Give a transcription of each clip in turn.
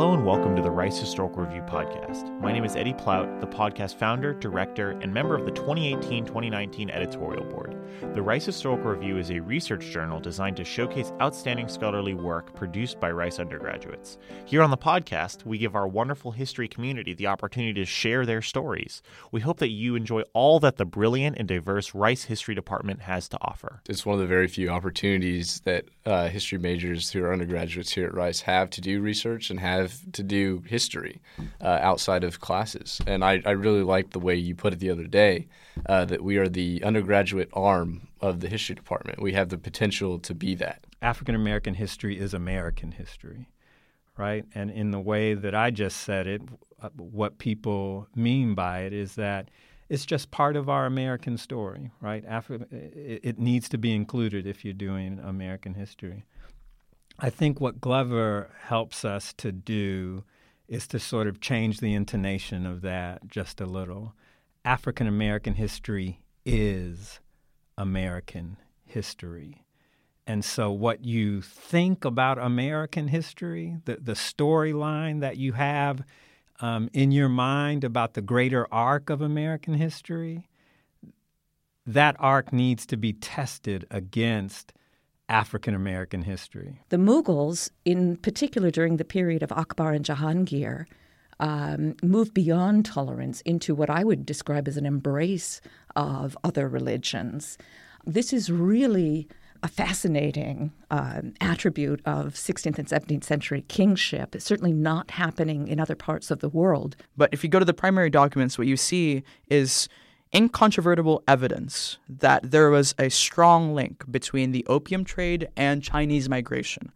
Hello and welcome to the Rice Historical Review podcast. My name is Eddie Plout, the podcast founder, director, and member of the 2018 2019 editorial board. The Rice Historical Review is a research journal designed to showcase outstanding scholarly work produced by Rice undergraduates. Here on the podcast, we give our wonderful history community the opportunity to share their stories. We hope that you enjoy all that the brilliant and diverse Rice History Department has to offer. It's one of the very few opportunities that uh, history majors who are undergraduates here at Rice have to do research and have to do history uh, outside of classes. And I, I really liked the way you put it the other day uh, that we are the undergraduate arm of the history department. We have the potential to be that. African American history is American history, right? And in the way that I just said it, uh, what people mean by it is that it's just part of our American story, right? Afri- it, it needs to be included if you're doing American history. I think what Glover helps us to do is to sort of change the intonation of that just a little. African American history is American history. And so, what you think about American history, the, the storyline that you have um, in your mind about the greater arc of American history, that arc needs to be tested against African American history. The Mughals, in particular during the period of Akbar and Jahangir, um, moved beyond tolerance into what I would describe as an embrace of other religions. This is really a fascinating uh, attribute of 16th and 17th century kingship. It's certainly not happening in other parts of the world. But if you go to the primary documents, what you see is incontrovertible evidence that there was a strong link between the opium trade and Chinese migration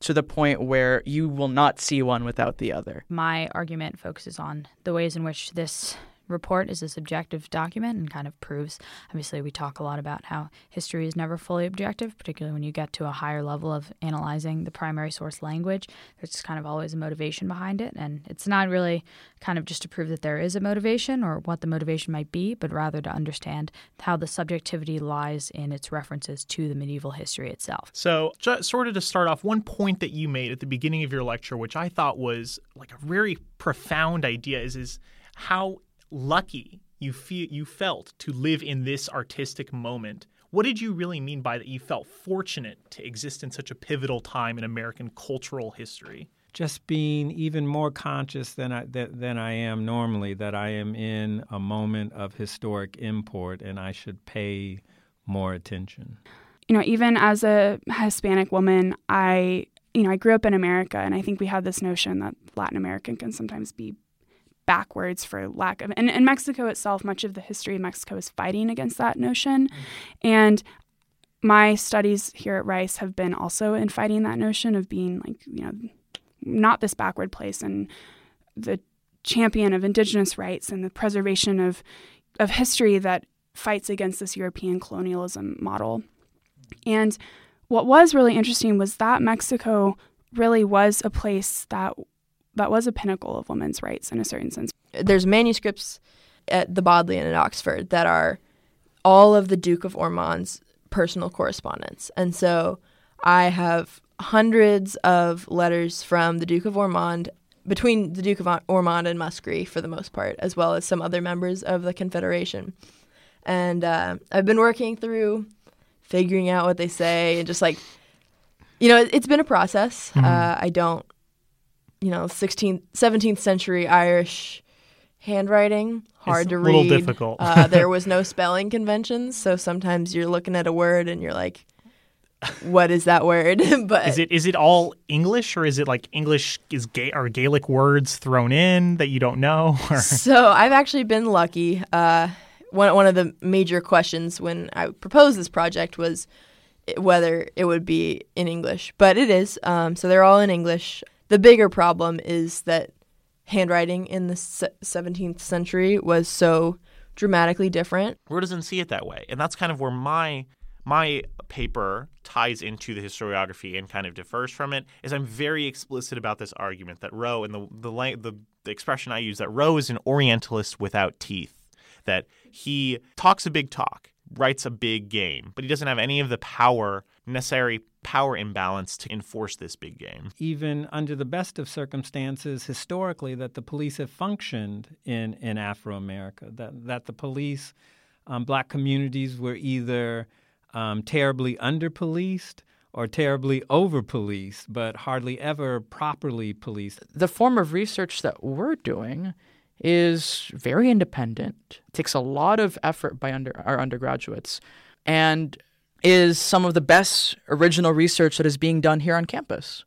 to the point where you will not see one without the other. My argument focuses on the ways in which this report is a subjective document and kind of proves obviously we talk a lot about how history is never fully objective particularly when you get to a higher level of analyzing the primary source language. There's kind of always a motivation behind it and it's not really kind of just to prove that there is a motivation or what the motivation might be but rather to understand how the subjectivity lies in its references to the medieval history itself. So just sort of to start off one point that you made at the beginning of your lecture which i thought was like a very profound idea is is how lucky you feel you felt to live in this artistic moment. What did you really mean by that? You felt fortunate to exist in such a pivotal time in American cultural history. Just being even more conscious than I than I am normally that I am in a moment of historic import and I should pay more attention. You know, even as a Hispanic woman, I you know I grew up in America, and I think we have this notion that Latin American can sometimes be backwards for lack of and in Mexico itself, much of the history of Mexico is fighting against that notion. Mm-hmm. And my studies here at Rice have been also in fighting that notion of being like, you know, not this backward place and the champion of indigenous rights and the preservation of of history that fights against this European colonialism model. And what was really interesting was that Mexico really was a place that that was a pinnacle of women's rights in a certain sense. There's manuscripts at the Bodleian at Oxford that are all of the Duke of Ormond's personal correspondence. And so I have hundreds of letters from the Duke of Ormond between the Duke of Ormond and Musgrave for the most part, as well as some other members of the Confederation. And uh, I've been working through figuring out what they say and just like, you know, it, has been a process. Mm-hmm. Uh, I don't you know, 16th, 17th century Irish handwriting, hard it's to a read. little difficult. uh, there was no spelling conventions, so sometimes you're looking at a word and you're like, what is that word? but is it is it all English or is it like English is gay or Gaelic words thrown in that you don't know? so I've actually been lucky. Uh, one one of the major questions when I proposed this project was whether it would be in English, but it is. Um, so they're all in English. The bigger problem is that handwriting in the 17th century was so dramatically different. Roe doesn't see it that way, and that's kind of where my my paper ties into the historiography and kind of differs from it. Is I'm very explicit about this argument that Roe and the the the, the expression I use that Roe is an Orientalist without teeth. That he talks a big talk, writes a big game, but he doesn't have any of the power, necessary power imbalance to enforce this big game. Even under the best of circumstances, historically, that the police have functioned in, in Afro America, that, that the police, um, black communities were either um, terribly underpoliced or terribly over policed, but hardly ever properly policed. The form of research that we're doing is very independent, it takes a lot of effort by under, our undergraduates, and is some of the best original research that is being done here on campus.